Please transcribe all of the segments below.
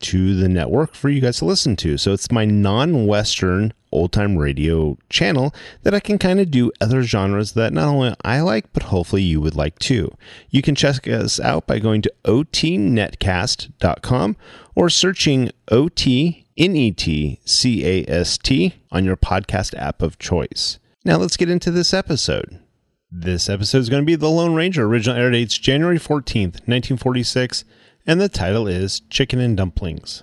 to the network for you guys to listen to. So it's my non Western old time radio channel that I can kind of do other genres that not only I like, but hopefully you would like too. You can check us out by going to otnetcast.com or searching OTNETCAST on your podcast app of choice. Now let's get into this episode. This episode is going to be The Lone Ranger. Original air dates January 14th, 1946, and the title is Chicken and Dumplings.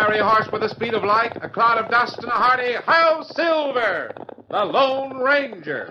fiery horse with the speed of light, a cloud of dust, and a hearty, How Silver, the Lone Ranger.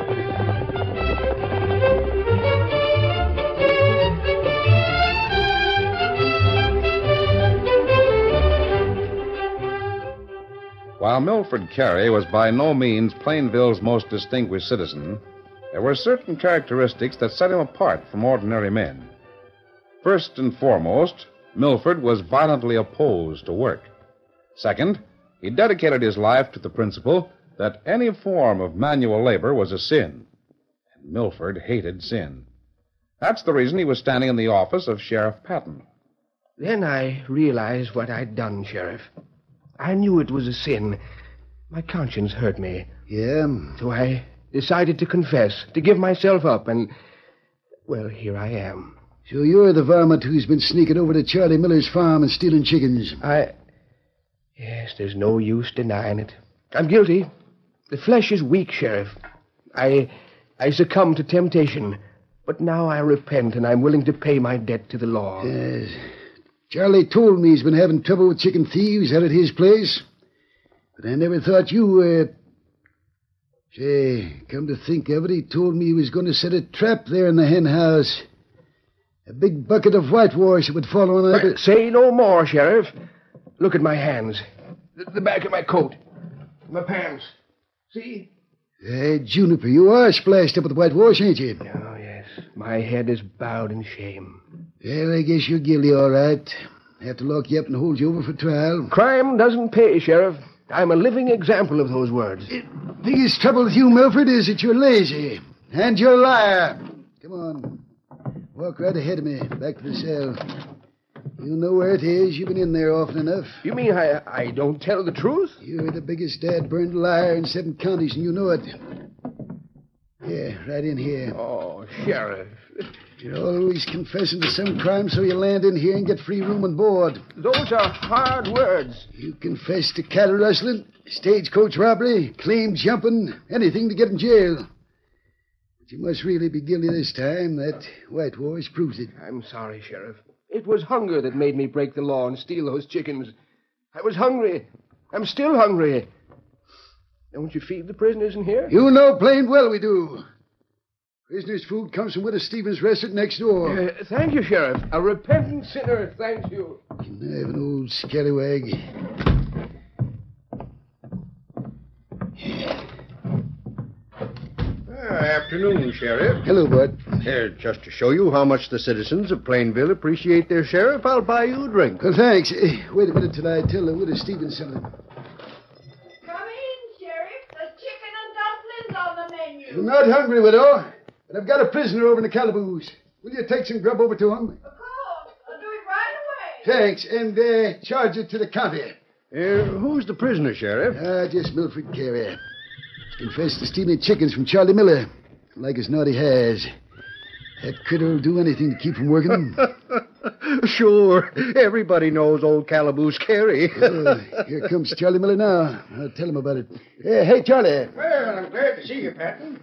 While Milford Carey was by no means Plainville's most distinguished citizen, there were certain characteristics that set him apart from ordinary men. First and foremost, Milford was violently opposed to work. Second, he dedicated his life to the principle that any form of manual labor was a sin. And Milford hated sin. That's the reason he was standing in the office of Sheriff Patton. Then I realized what I'd done, Sheriff. I knew it was a sin. My conscience hurt me. Yeah? So I decided to confess, to give myself up, and. Well, here I am. So you're the varmint who's been sneaking over to Charlie Miller's farm and stealing chickens. I. Yes, there's no use denying it. I'm guilty. The flesh is weak, Sheriff. I. I succumbed to temptation. But now I repent, and I'm willing to pay my debt to the law. Yes. Charlie told me he's been having trouble with chicken thieves out at his place. But I never thought you, uh... Say, come to think of it, he told me he was going to set a trap there in the hen house. A big bucket of whitewash that would fall on that. But say no more, Sheriff. Look at my hands. The, the back of my coat. My pants. See? Hey, Juniper, you are splashed up with whitewash, ain't you? Oh, yes. My head is bowed in shame. Well, I guess you're guilty, all right. Have to lock you up and hold you over for trial. Crime doesn't pay, Sheriff. I'm a living example of those words. The Biggest trouble with you, Milford, is that you're lazy. And you're a liar. Come on. Walk right ahead of me, back to the cell. You know where it is. You've been in there often enough. You mean I, I don't tell the truth? You're the biggest dad-burned liar in seven counties, and you know it. Yeah, right in here. Oh, Sheriff. You're always confessing to some crime, so you land in here and get free room and board. Those are hard words. You confess to cattle rustling, stagecoach robbery, claim jumping, anything to get in jail. But you must really be guilty this time. That whitewash proves it. I'm sorry, Sheriff. It was hunger that made me break the law and steal those chickens. I was hungry. I'm still hungry. Don't you feed the prisoners in here? You know plain well we do. Prisoner's food comes from Widow Stevens' restaurant next door. Uh, thank you, Sheriff. A repentant sinner thank you. Can I have an old scallywag. afternoon, Sheriff. Hello, Bud. Here, just to show you how much the citizens of Plainville appreciate their sheriff, I'll buy you a drink. Well, thanks. Uh, wait a minute till I tell the Widow Stevens something. Come in, Sheriff. The chicken and dumplings on the menu. I'm not hungry, Widow, but I've got a prisoner over in the calaboose. Will you take some grub over to him? Of course. I'll do it right away. Thanks, and uh, charge it to the county. Uh, who's the prisoner, Sheriff? Ah, just Milford Carey. Confessed to stealing chickens from Charlie Miller. Like as not he has. That critter will do anything to keep from working. sure. Everybody knows old Calaboose Carey. uh, here comes Charlie Miller now. I'll tell him about it. Uh, hey, Charlie. Well, I'm glad to see you, Patton.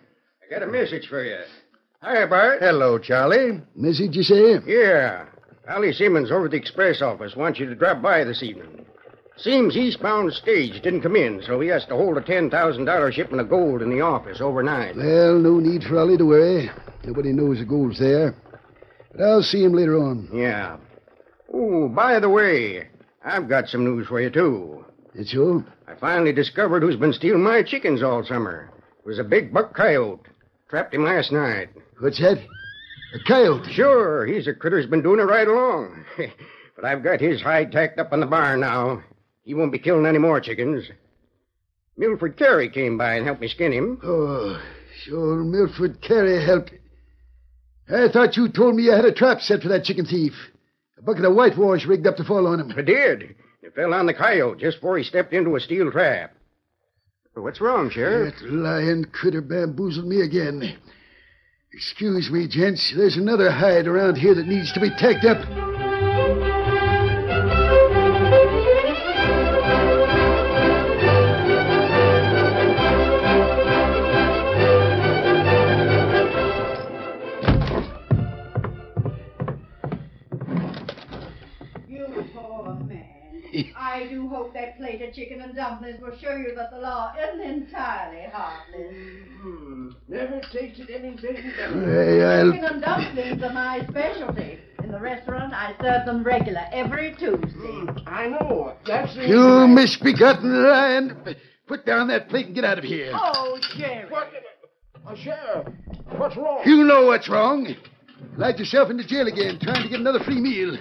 I got a message for you. Hi, Bart. Hello, Charlie. Message, you say? Yeah. Ollie Simmons over at the express office wants you to drop by this evening. Seems eastbound stage didn't come in, so he has to hold a $10,000 shipment of gold in the office overnight. Well, no need for Ollie to worry. Nobody knows the gold's there. But I'll see him later on. Yeah. Oh, by the way, I've got some news for you, too. It's so? I finally discovered who's been stealing my chickens all summer. It was a big buck coyote. Trapped him last night. What's that? A coyote? Sure, he's a critter's been doing it right along. but I've got his hide tacked up in the barn now. He won't be killing any more chickens. Milford Carey came by and helped me skin him. Oh, sure, Milford Carey helped. I thought you told me you had a trap set for that chicken thief. A bucket of whitewash rigged up to fall on him. I did. It fell on the coyote just before he stepped into a steel trap. What's wrong, Sheriff? That lying critter bamboozled me again. Excuse me, gents. There's another hide around here that needs to be tacked up. That plate of chicken and dumplings will show you that the law isn't entirely heartless. Never tasted anything Hey, I'll- Chicken and dumplings are my specialty. In the restaurant, I serve them regular every Tuesday. I know. That's the You reason I- misbegotten lion! Put down that plate and get out of here. Oh, Sheriff. What? Uh, Sheriff, what's wrong? You know what's wrong. Light yourself into jail again, trying to get another free meal.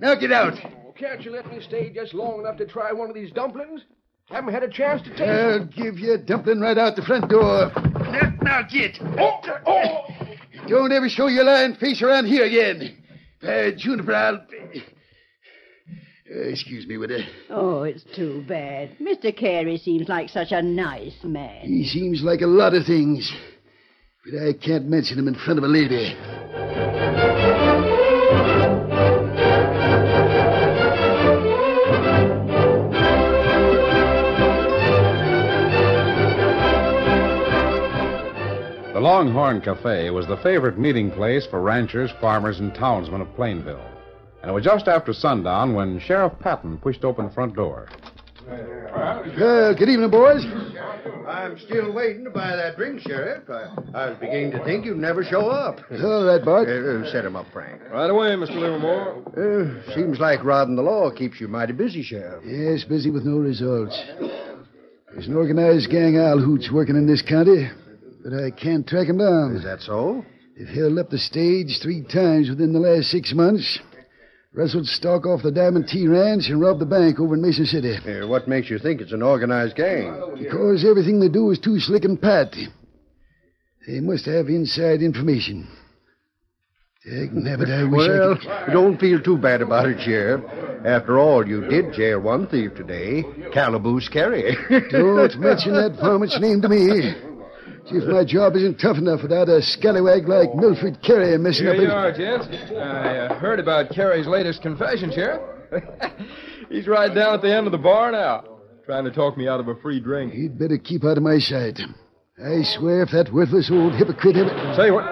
Now get out. Can't you let me stay just long enough to try one of these dumplings? Haven't had a chance to taste I'll them. give you a dumpling right out the front door. Now, now get. Oh, oh. Don't ever show your lying face around here again. Uh, Juniper, I'll. Uh, excuse me, with a. Oh, it's too bad. Mr. Carey seems like such a nice man. He seems like a lot of things, but I can't mention him in front of a lady. The Longhorn Cafe was the favorite meeting place for ranchers, farmers, and townsmen of Plainville. And it was just after sundown when Sheriff Patton pushed open the front door. Uh, good evening, boys. I'm still waiting to buy that drink, Sheriff. I, I was beginning to think you'd never show up. All right, Bart. Uh, set him up, Frank. Right away, Mr. Livermore. Uh, seems like rodding the law keeps you mighty busy, Sheriff. Yes, busy with no results. There's an organized gang of owl hoots working in this county, but I can't track him down. Is that so? They've held up the stage three times within the last six months. Rustled stock off the Diamond T Ranch and robbed the bank over in Mason City. Uh, what makes you think it's an organized gang? Because everything they do is too slick and pat. They must have inside information. Nabbit, I wish well, I could... don't feel too bad about it, Sheriff. After all, you did jail one thief today, Calaboose Carey. Don't mention that varmint's name to me. See if my job isn't tough enough without a scallywag like Milford Carey messing Here up you it. are, gents. I uh, heard about Carey's latest confession, Sheriff. He's right down at the end of the bar now, trying to talk me out of a free drink. He'd better keep out of my sight. I swear if that worthless old hypocrite ever... Say, what?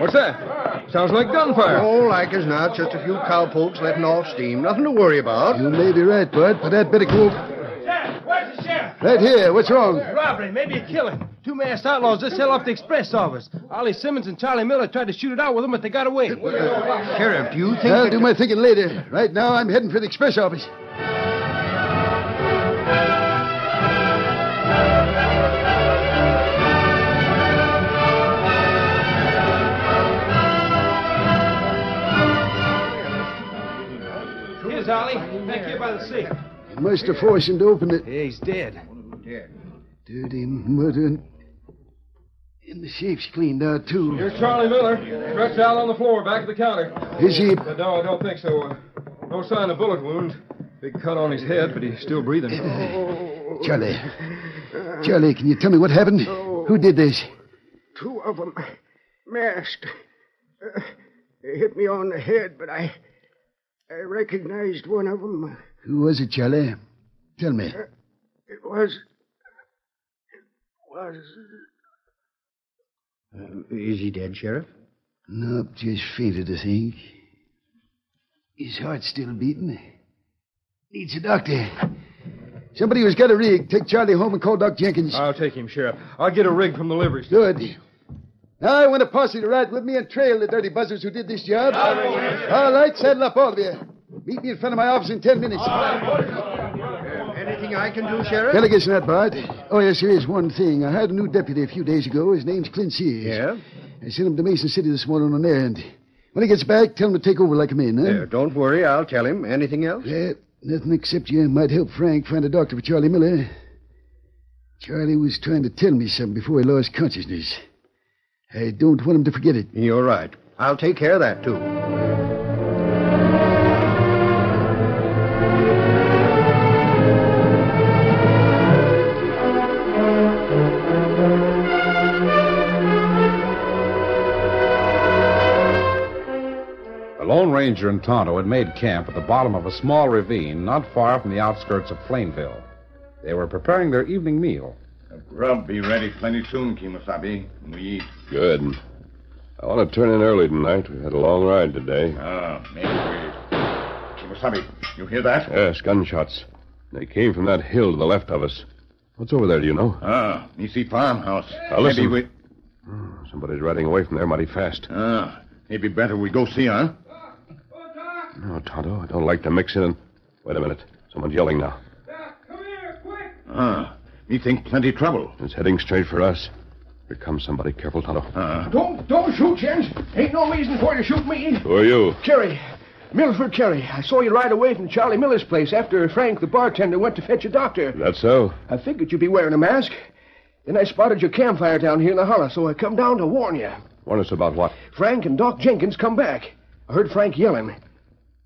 What's that? Sounds like gunfire. Oh, like as not, just a few cowpokes letting off steam. Nothing to worry about. You may be right, Bud, but I'd better go... Sheriff, where's the sheriff? Right here. What's wrong? Robbery, maybe a killing. Two masked outlaws just held off the express office. Ollie Simmons and Charlie Miller tried to shoot it out with them, but they got away. Sheriff, do you think... I'll that- do my thinking later. Right now, I'm heading for the express office. Here's Ollie. Back here by the safe. You must have forced him to open it. Yeah, he's dead. Dirty murder. And the safe's cleaned out, too. Here's Charlie Miller, stretched out on the floor back of the counter. Is he... Uh, no, I don't think so. Uh, no sign of bullet wound. Big cut on his head, but he's still breathing. Charlie. Charlie, can you tell me what happened? Who did this? Two of them masked. Uh, they hit me on the head, but I I recognized one of them. Who was it, Charlie? Tell me. It was it was Uh, is he dead, Sheriff? Nope, just fainted, I think. His heart's still beating. Needs a doctor. Somebody who's got a rig, take Charlie home and call Doc Jenkins. I'll take him, Sheriff. I'll get a rig from the livery Good. Now I want a posse to ride with me and trail the dirty buzzers who did this job. All right, saddle up, all of you. Meet me in front of my office in ten minutes. Anything I can do, Sheriff? Delegate's not, Bart. Oh, yes, there is one thing. I hired a new deputy a few days ago. His name's Clint Sears. Yeah? I sent him to Mason City this morning on an errand. When he gets back, tell him to take over like a man, huh? Yeah, don't worry, I'll tell him. Anything else? Yeah, nothing except you might help Frank find a doctor for Charlie Miller. Charlie was trying to tell me something before he lost consciousness. I don't want him to forget it. You're right. I'll take care of that, too. Ranger and Tonto had made camp at the bottom of a small ravine not far from the outskirts of Plainville. They were preparing their evening meal. Grub be ready plenty soon, Kimasabi. We eat. Good. I want to turn in early tonight. We had a long ride today. Ah, maybe we. Kimasabi, you hear that? Yes, gunshots. They came from that hill to the left of us. What's over there, do you know? Ah, me see farmhouse. Now, listen. Maybe we. Hmm, Somebody's riding away from there mighty fast. Ah, maybe better we go see, huh? No, Tonto, I don't like to mix in. Wait a minute. Someone's yelling now. Doc, come here, quick! Ah, me think plenty trouble. It's heading straight for us. Here comes somebody. Careful, Tonto. Ah. Don't, don't shoot, gents. Ain't no reason for you to shoot me. Who are you? Carey. Milford Carey. I saw you ride away from Charlie Miller's place after Frank, the bartender, went to fetch a doctor. That's so? I figured you'd be wearing a mask. Then I spotted your campfire down here in the hollow, so I come down to warn you. Warn us about what? Frank and Doc Jenkins come back. I heard Frank yelling.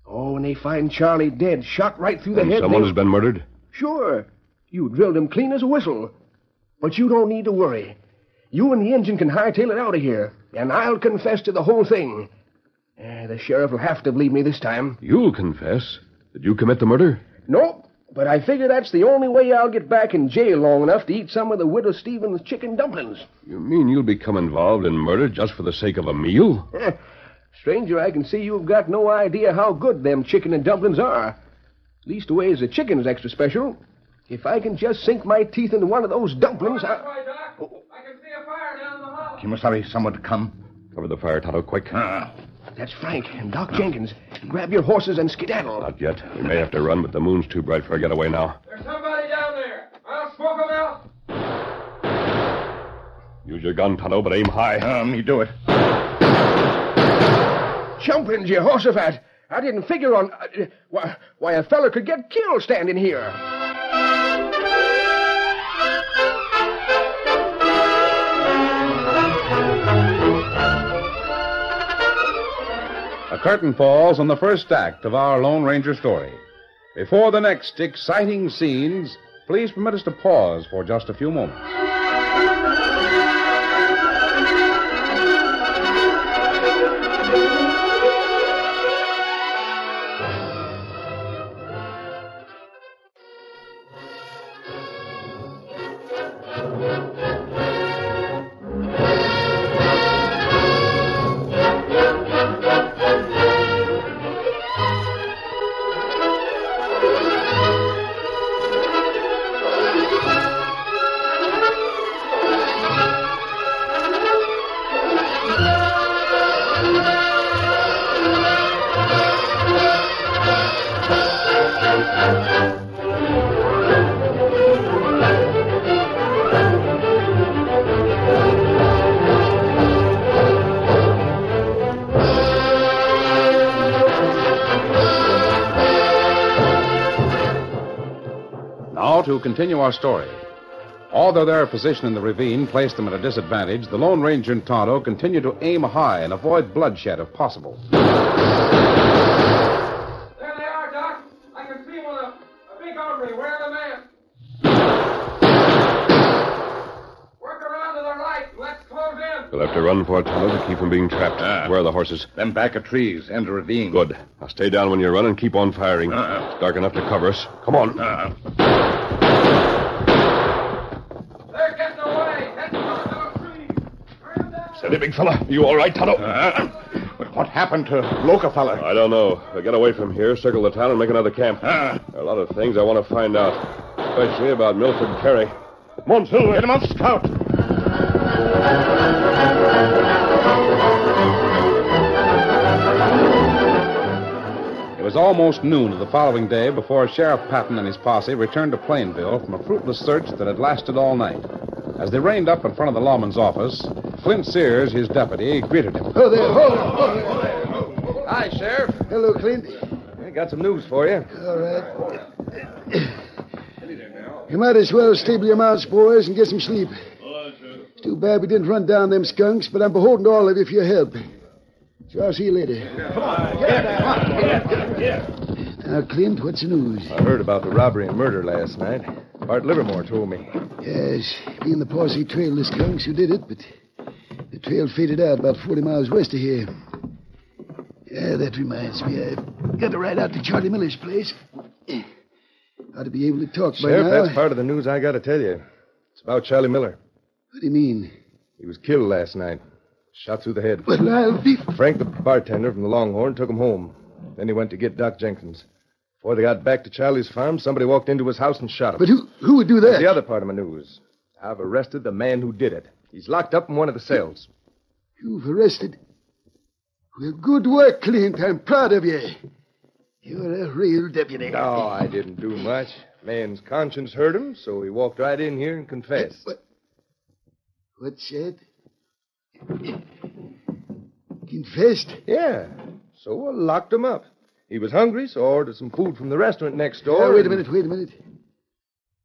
Oh, when they find Charlie dead, shot right through the And head. someone they'll- has been murdered? Sure. You drilled him clean as a whistle. But you don't need to worry. You and the Injun can hightail it out of here, and I'll confess to the whole thing. Eh, the sheriff will have to believe me this time. You'll confess. Did you commit the murder? Nope, but I figure that's the only way I'll get back in jail long enough to eat some of the Widow Stevens chicken dumplings. You mean you'll become involved in murder just for the sake of a meal? Stranger, I can see you've got no idea how good them chicken and dumplings are. Leastways, the chicken's extra special. If I can just sink my teeth into one of those dumplings, I... Right, Doc. Oh. I can see a fire down the hall. Kimasabi, someone to come. Cover the fire, Tonto, quick. Ah. That's Frank and Doc Jenkins. Grab your horses and skedaddle. Not yet. We may have to run, but the moon's too bright for a getaway now. There's somebody down there. I'll smoke 'em out. Use your gun, Tonto, but aim high. Um, you do it. Jumping, Jehoshaphat. I didn't figure on... Uh, why, why, a feller could get killed standing here. A curtain falls on the first act of our Lone Ranger story. Before the next exciting scenes, please permit us to pause for just a few moments. Continue our story. Although their position in the ravine placed them at a disadvantage, the Lone Ranger and Tonto continued to aim high and avoid bloodshed if possible. There they are, Doc. I can see one of a big hombre wearing a mask. Work around to the right. Let's close in. We'll have to run for it, Tonto, to keep from being trapped. Ah. Where are the horses? Them back of trees, end of ravine. Good. Now stay down when you run and keep on firing. Uh-uh. It's dark enough to cover us. Come on. They're getting away. Heading toward those trees. Steady, big fella. You all right, Tonto? Uh, what happened to Loca fella? I don't know. We'll get away from here, circle the town, and make another camp. Uh. There are a lot of things I want to find out, especially about Milford Carey. Come on, Silver. Get him on scout. It was almost noon of the following day before Sheriff Patton and his posse returned to Plainville from a fruitless search that had lasted all night. As they reined up in front of the lawman's office, Clint Sears, his deputy, greeted him. Oh, there. Hold on. Hold on. Hi, Sheriff. Hello, Clint. I got some news for you. All right. You might as well stable your mounts, boys, and get some sleep. It's too bad we didn't run down them skunks, but I'm beholden to all of you for your help. So I'll see you later. Now, Clint, what's the news? I heard about the robbery and murder last night. Bart Livermore told me. Yes, me and the posse trailed the skunks who did it, but the trail faded out about 40 miles west of here. Yeah, that reminds me. I've got to ride out to Charlie Miller's place. Ought to be able to talk by Sheriff, now. that's part of the news I got to tell you. It's about Charlie Miller. What do you mean? He was killed last night. Shot through the head. Well, I'll be. Frank, the bartender from the Longhorn, took him home. Then he went to get Doc Jenkins. Before they got back to Charlie's farm, somebody walked into his house and shot him. But who who would do that? That's the other part of my news. I've arrested the man who did it. He's locked up in one of the cells. You've arrested. Well, good work, Clint. I'm proud of you. You're a real deputy. No, I didn't do much. Man's conscience hurt him, so he walked right in here and confessed. What? What's that? Confessed? Yeah. So I locked him up. He was hungry, so I ordered some food from the restaurant next door. Now, wait a minute, wait a minute.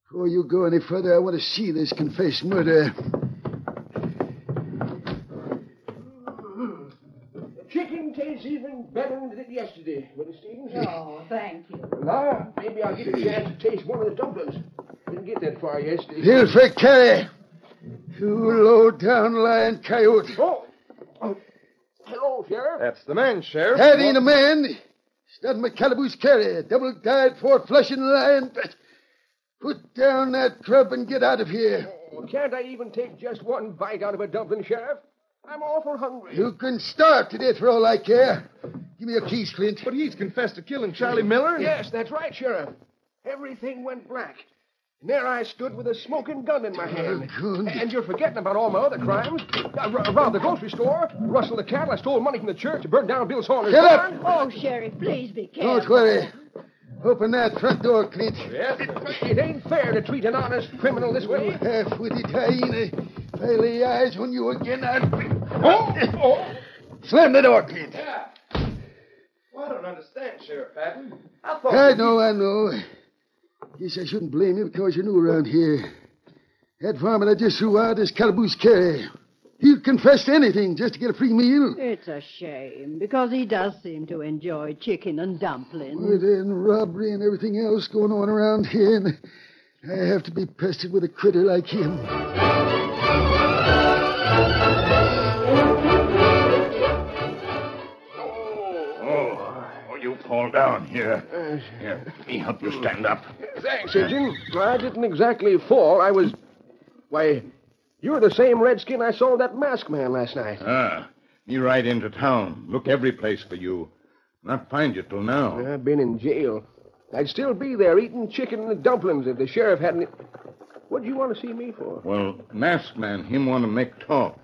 Before you go any further, I want to see this confessed murder. The chicken tastes even better than it did yesterday, Mr. Stevens. Oh, thank you. Now, maybe I'll get a chance to taste one of the dumplings. Didn't get that far yesterday. Milford Carey. You low down lying coyote. Oh. oh. Hello, Sheriff. That's the man, Sheriff. That ain't a man. It's not McCalaboose Carey, double dyed, four flushing lion. Put down that grub and get out of here. Oh, can't I even take just one bite out of a dumpling, Sheriff? I'm awful hungry. You can starve to death for all I care. Give me your keys, Clint. But he's confessed to killing Charlie Miller. Yes, that's right, Sheriff. Everything went black. And there I stood with a smoking gun in my oh, hand. And you're forgetting about all my other crimes. I r- uh, robbed the grocery store, rustled the cattle, I stole money from the church, burned down Bill's Horner's Shut up! Oh, Sheriff, please be careful. Don't worry. Open that front door, Clint. Yes? It ain't fair to treat an honest criminal this way. Half-witted hyena. If I lay eyes on you again, I'll... Oh, oh. Slam the door, Clint. Well, I don't understand, Sheriff Patton. I thought. I know, I know. Guess I shouldn't blame you because you're new around here. That varmint I just threw out is Calaboose Carey. He'll confess to anything just to get a free meal. It's a shame, because he does seem to enjoy chicken and dumplings. With and robbery and everything else going on around here, and I have to be pestered with a critter like him. Fall down here. Here, let me help you stand up. Thanks, Injun. I didn't exactly fall. I was. Why, you're the same redskin I saw that masked man last night. Ah, me ride into town. Look every place for you. Not find you till now. I've been in jail. I'd still be there eating chicken and dumplings if the sheriff hadn't. What'd you want to see me for? Well, masked man, him want to make talk.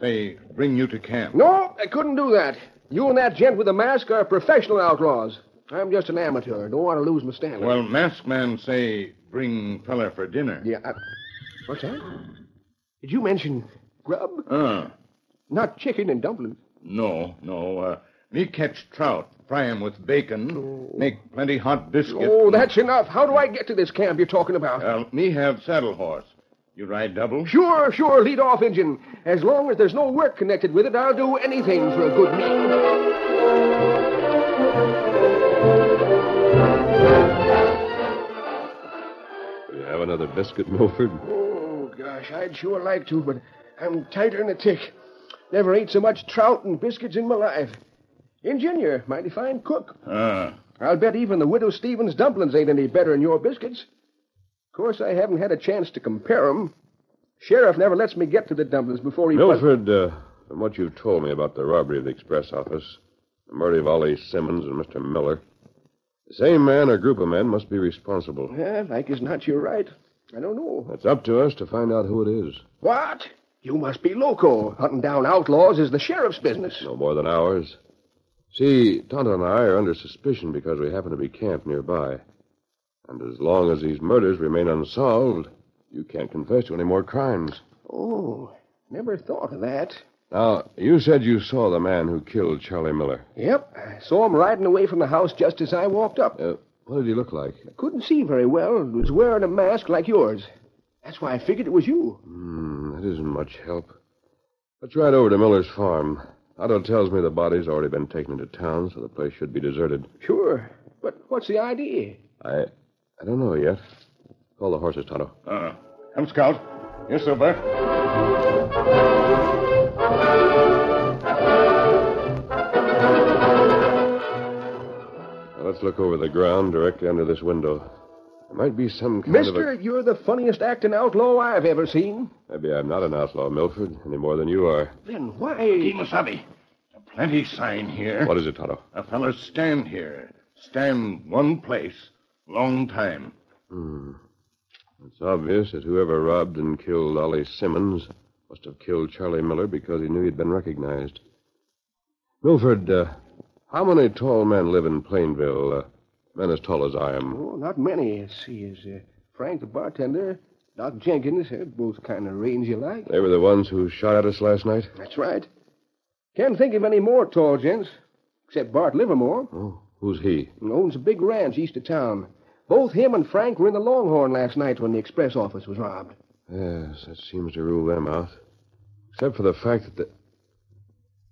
Say, bring you to camp. No, I couldn't do that. You and that gent with the mask are professional outlaws. I'm just an amateur. Don't want to lose my standing. Well, masked man say, bring feller for dinner. Yeah. I... What's that? Did you mention grub? Ah, Not chicken and dumplings. no, no. Uh, me catch trout, fry 'em with bacon, make plenty hot biscuit. Oh, that's enough. How do I get to this camp you're talking about? Well, me have saddle horse. You ride double? Sure, sure, lead off, Injun. As long as there's no work connected with it, I'll do anything for a good meal. You have another biscuit, Milford? Oh, gosh, I'd sure like to, but I'm tighter than a tick. Never ate so much trout and biscuits in my life. Injun, you're mighty fine cook. Ah, I'll bet even the Widow Stevens dumplings ain't any better than your biscuits. Of course, I haven't had a chance to compare 'em. Sheriff never lets me get to the dumplings before he... Milford, uh, from what you've told me about the robbery of the express office, the murder of Ollie Simmons and Mr. Miller, the same man or group of men must be responsible. Yeah, like as not, you're right. I don't know. It's up to us to find out who it is. What? You must be loco. Hunting down outlaws is the sheriff's business. No more than ours. See, Tonto and I are under suspicion because we happen to be camped nearby. And as long as these murders remain unsolved, you can't confess to any more crimes. Oh, never thought of that. Now, you said you saw the man who killed Charlie Miller. Yep, I saw him riding away from the house just as I walked up. Uh, what did he look like? I Couldn't see very well. and Was wearing a mask like yours. That's why I figured it was you. Hmm, that isn't much help. Let's ride over to Miller's farm. Otto tells me the body's already been taken into town, so the place should be deserted. Sure, but what's the idea? I I don't know yet. Call the horses, Tonto. uh, come, Scout. Yes, sir, Bert. Let's look over the ground directly under this window. There might be some kind of Mister, a... you're the funniest acting outlaw I've ever seen. Maybe I'm not an outlaw, Milford, any more than you are. Then why... Kimasabi. A plenty sign here. What is it, Tonto? A feller stand here. Stand one place. Long time. Hmm. It's obvious that whoever robbed and killed Ollie Simmons must have killed Charlie Miller because he knew he'd been recognized. Milford, uh, how many tall men live in Plainville? Uh, men as tall as I am. Oh, not many. Let's see. Is uh, Frank the bartender, Doc Jenkins, uh, both kind of rangy like. They were the ones who shot at us last night? That's right. Can't think of any more tall gents, except Bart Livermore. Oh, who's he? Owns a big ranch east of town. Both him and Frank were in the Longhorn last night when the express office was robbed. Yes, that seems to rule them out. Except for the fact that the.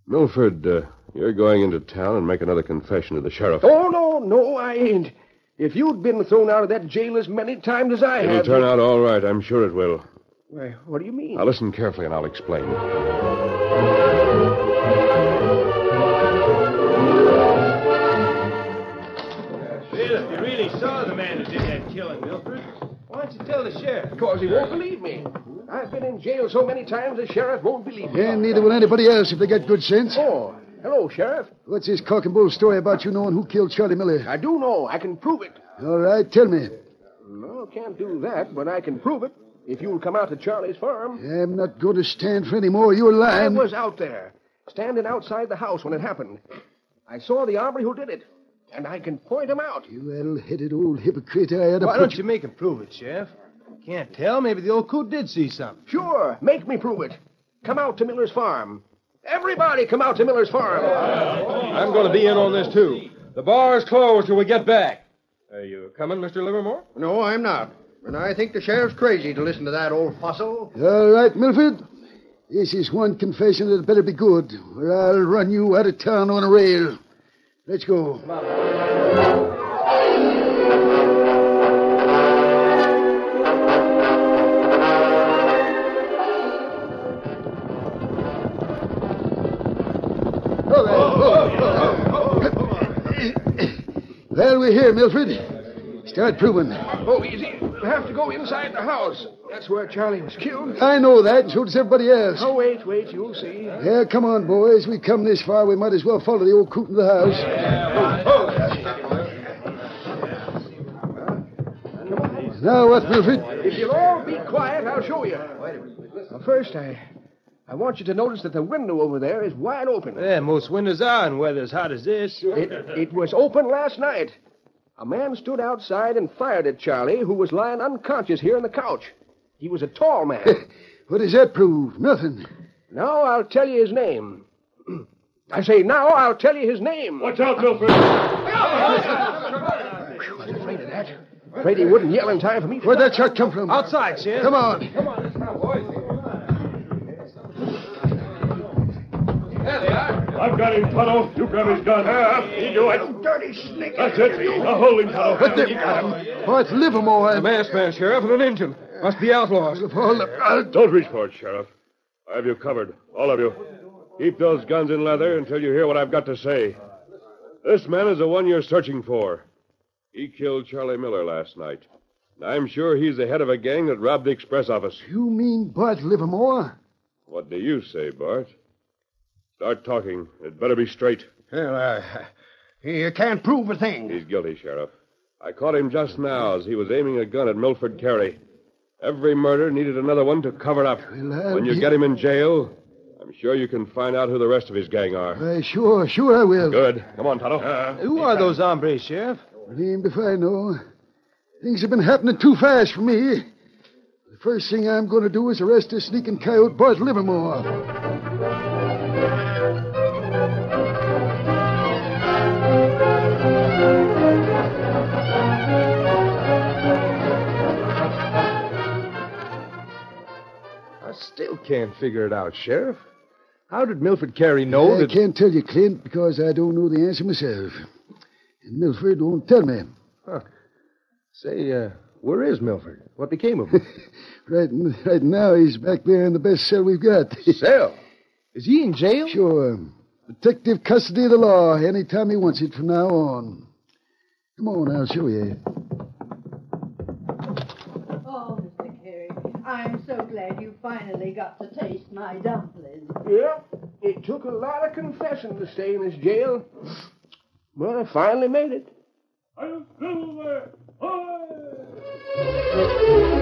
Milford, uh, you're going into town and make another confession to the sheriff. Oh, no, no, I ain't. If you'd been thrown out of that jail as many times as I have. It'll turn out all right, I'm sure it will. Why, what do you mean? Now listen carefully and I'll explain. Killing, Milford, why don't you tell the sheriff? Because he won't believe me. I've been in jail so many times the sheriff won't believe me. And neither will anybody else if they get good sense. Oh, hello, Sheriff. What's this cock and bull story about you knowing who killed Charlie Miller? I do know. I can prove it. All right, tell me. No, can't do that, but I can prove it. If you'll come out to Charlie's farm. I'm not going to stand for any more. You're lying. I lying. was out there, standing outside the house when it happened. I saw the hombre who did it, and I can point him out. You well-headed old hypocrite. I had to Why don't you make him prove it, Sheriff? Can't tell. Maybe the old coot did see something. Sure, make me prove it. Come out to Miller's farm. Everybody come out to Miller's farm. I'm going to be in on this, too. The bar's closed till we get back. Are you coming, Mr. Livermore? No, I'm not. And I think the sheriff's crazy to listen to that old fossil. All right, Milford. This is one confession that better be good, or I'll run you out of town on a rail. Let's go. Well, we're here, Milford. Start proving. Oh, easy. We'll have to go inside the house. That's where Charlie was killed. I know that, and so does everybody else. Oh, wait, wait, you'll see. Yeah, come on, boys. We've come this far, we might as well follow the old coot in the house. Now what, Milford? If you'll all be quiet, I'll show you. Now, first, I, I want you to notice that the window over there is wide open. Yeah, most windows are in weather as hot as this. It, it was open last night. A man stood outside and fired at Charlie, who was lying unconscious here on the couch. He was a tall man. what does that prove? Nothing. now I'll tell you his name. I say, now I'll tell you his name. Watch out, Milford. I was afraid of that. Afraid he wouldn't yell in time for me Where'd that shot come from? Outside, Sheriff. Come on. Come on, let's go, boys. I've got him, Tonto. You grab his gun. Ah, you do it. Dirty snake. That's it. Now hold him, Tonto. But they got him. Oh, it's Livermore. Eh? A masked man, Sheriff, and an Injun. Must be outlaws. Don't reach for it, Sheriff. I have you covered, all of you. Keep those guns in leather until you hear what I've got to say. This man is the one you're searching for. He killed Charlie Miller last night. And I'm sure he's the head of a gang that robbed the express office. You mean Bart Livermore? What do you say, Bart? Start talking. It better be straight. Well, uh, you can't prove a thing. He's guilty, Sheriff. I caught him just now as he was aiming a gun at Milford Carey. Every murder needed another one to cover up. Well, I'll when you be- get him in jail, I'm sure you can find out who the rest of his gang are. Uh, sure, sure I will. Good. Come on, Tonto. Who are those hombres, Sheriff? Named if I know. Things have been happening too fast for me. The first thing I'm going to do is arrest this sneaking coyote Bart Livermore. Still can't figure it out, Sheriff. How did Milford Carey know I that... can't tell you, Clint, because I don't know the answer myself. And Milford won't tell me. Say, uh, where is Milford? What became of him? Right, right now, he's back there in the best cell we've got. Cell? Is he in jail? Sure. Detective custody of the law anytime he wants it from now on. Come on, I'll show you. Oh, Mr. Carey, I'm so glad you finally got to taste my dumplings. Yeah, it took a lot of confessing to stay in this jail. But I finally made it. The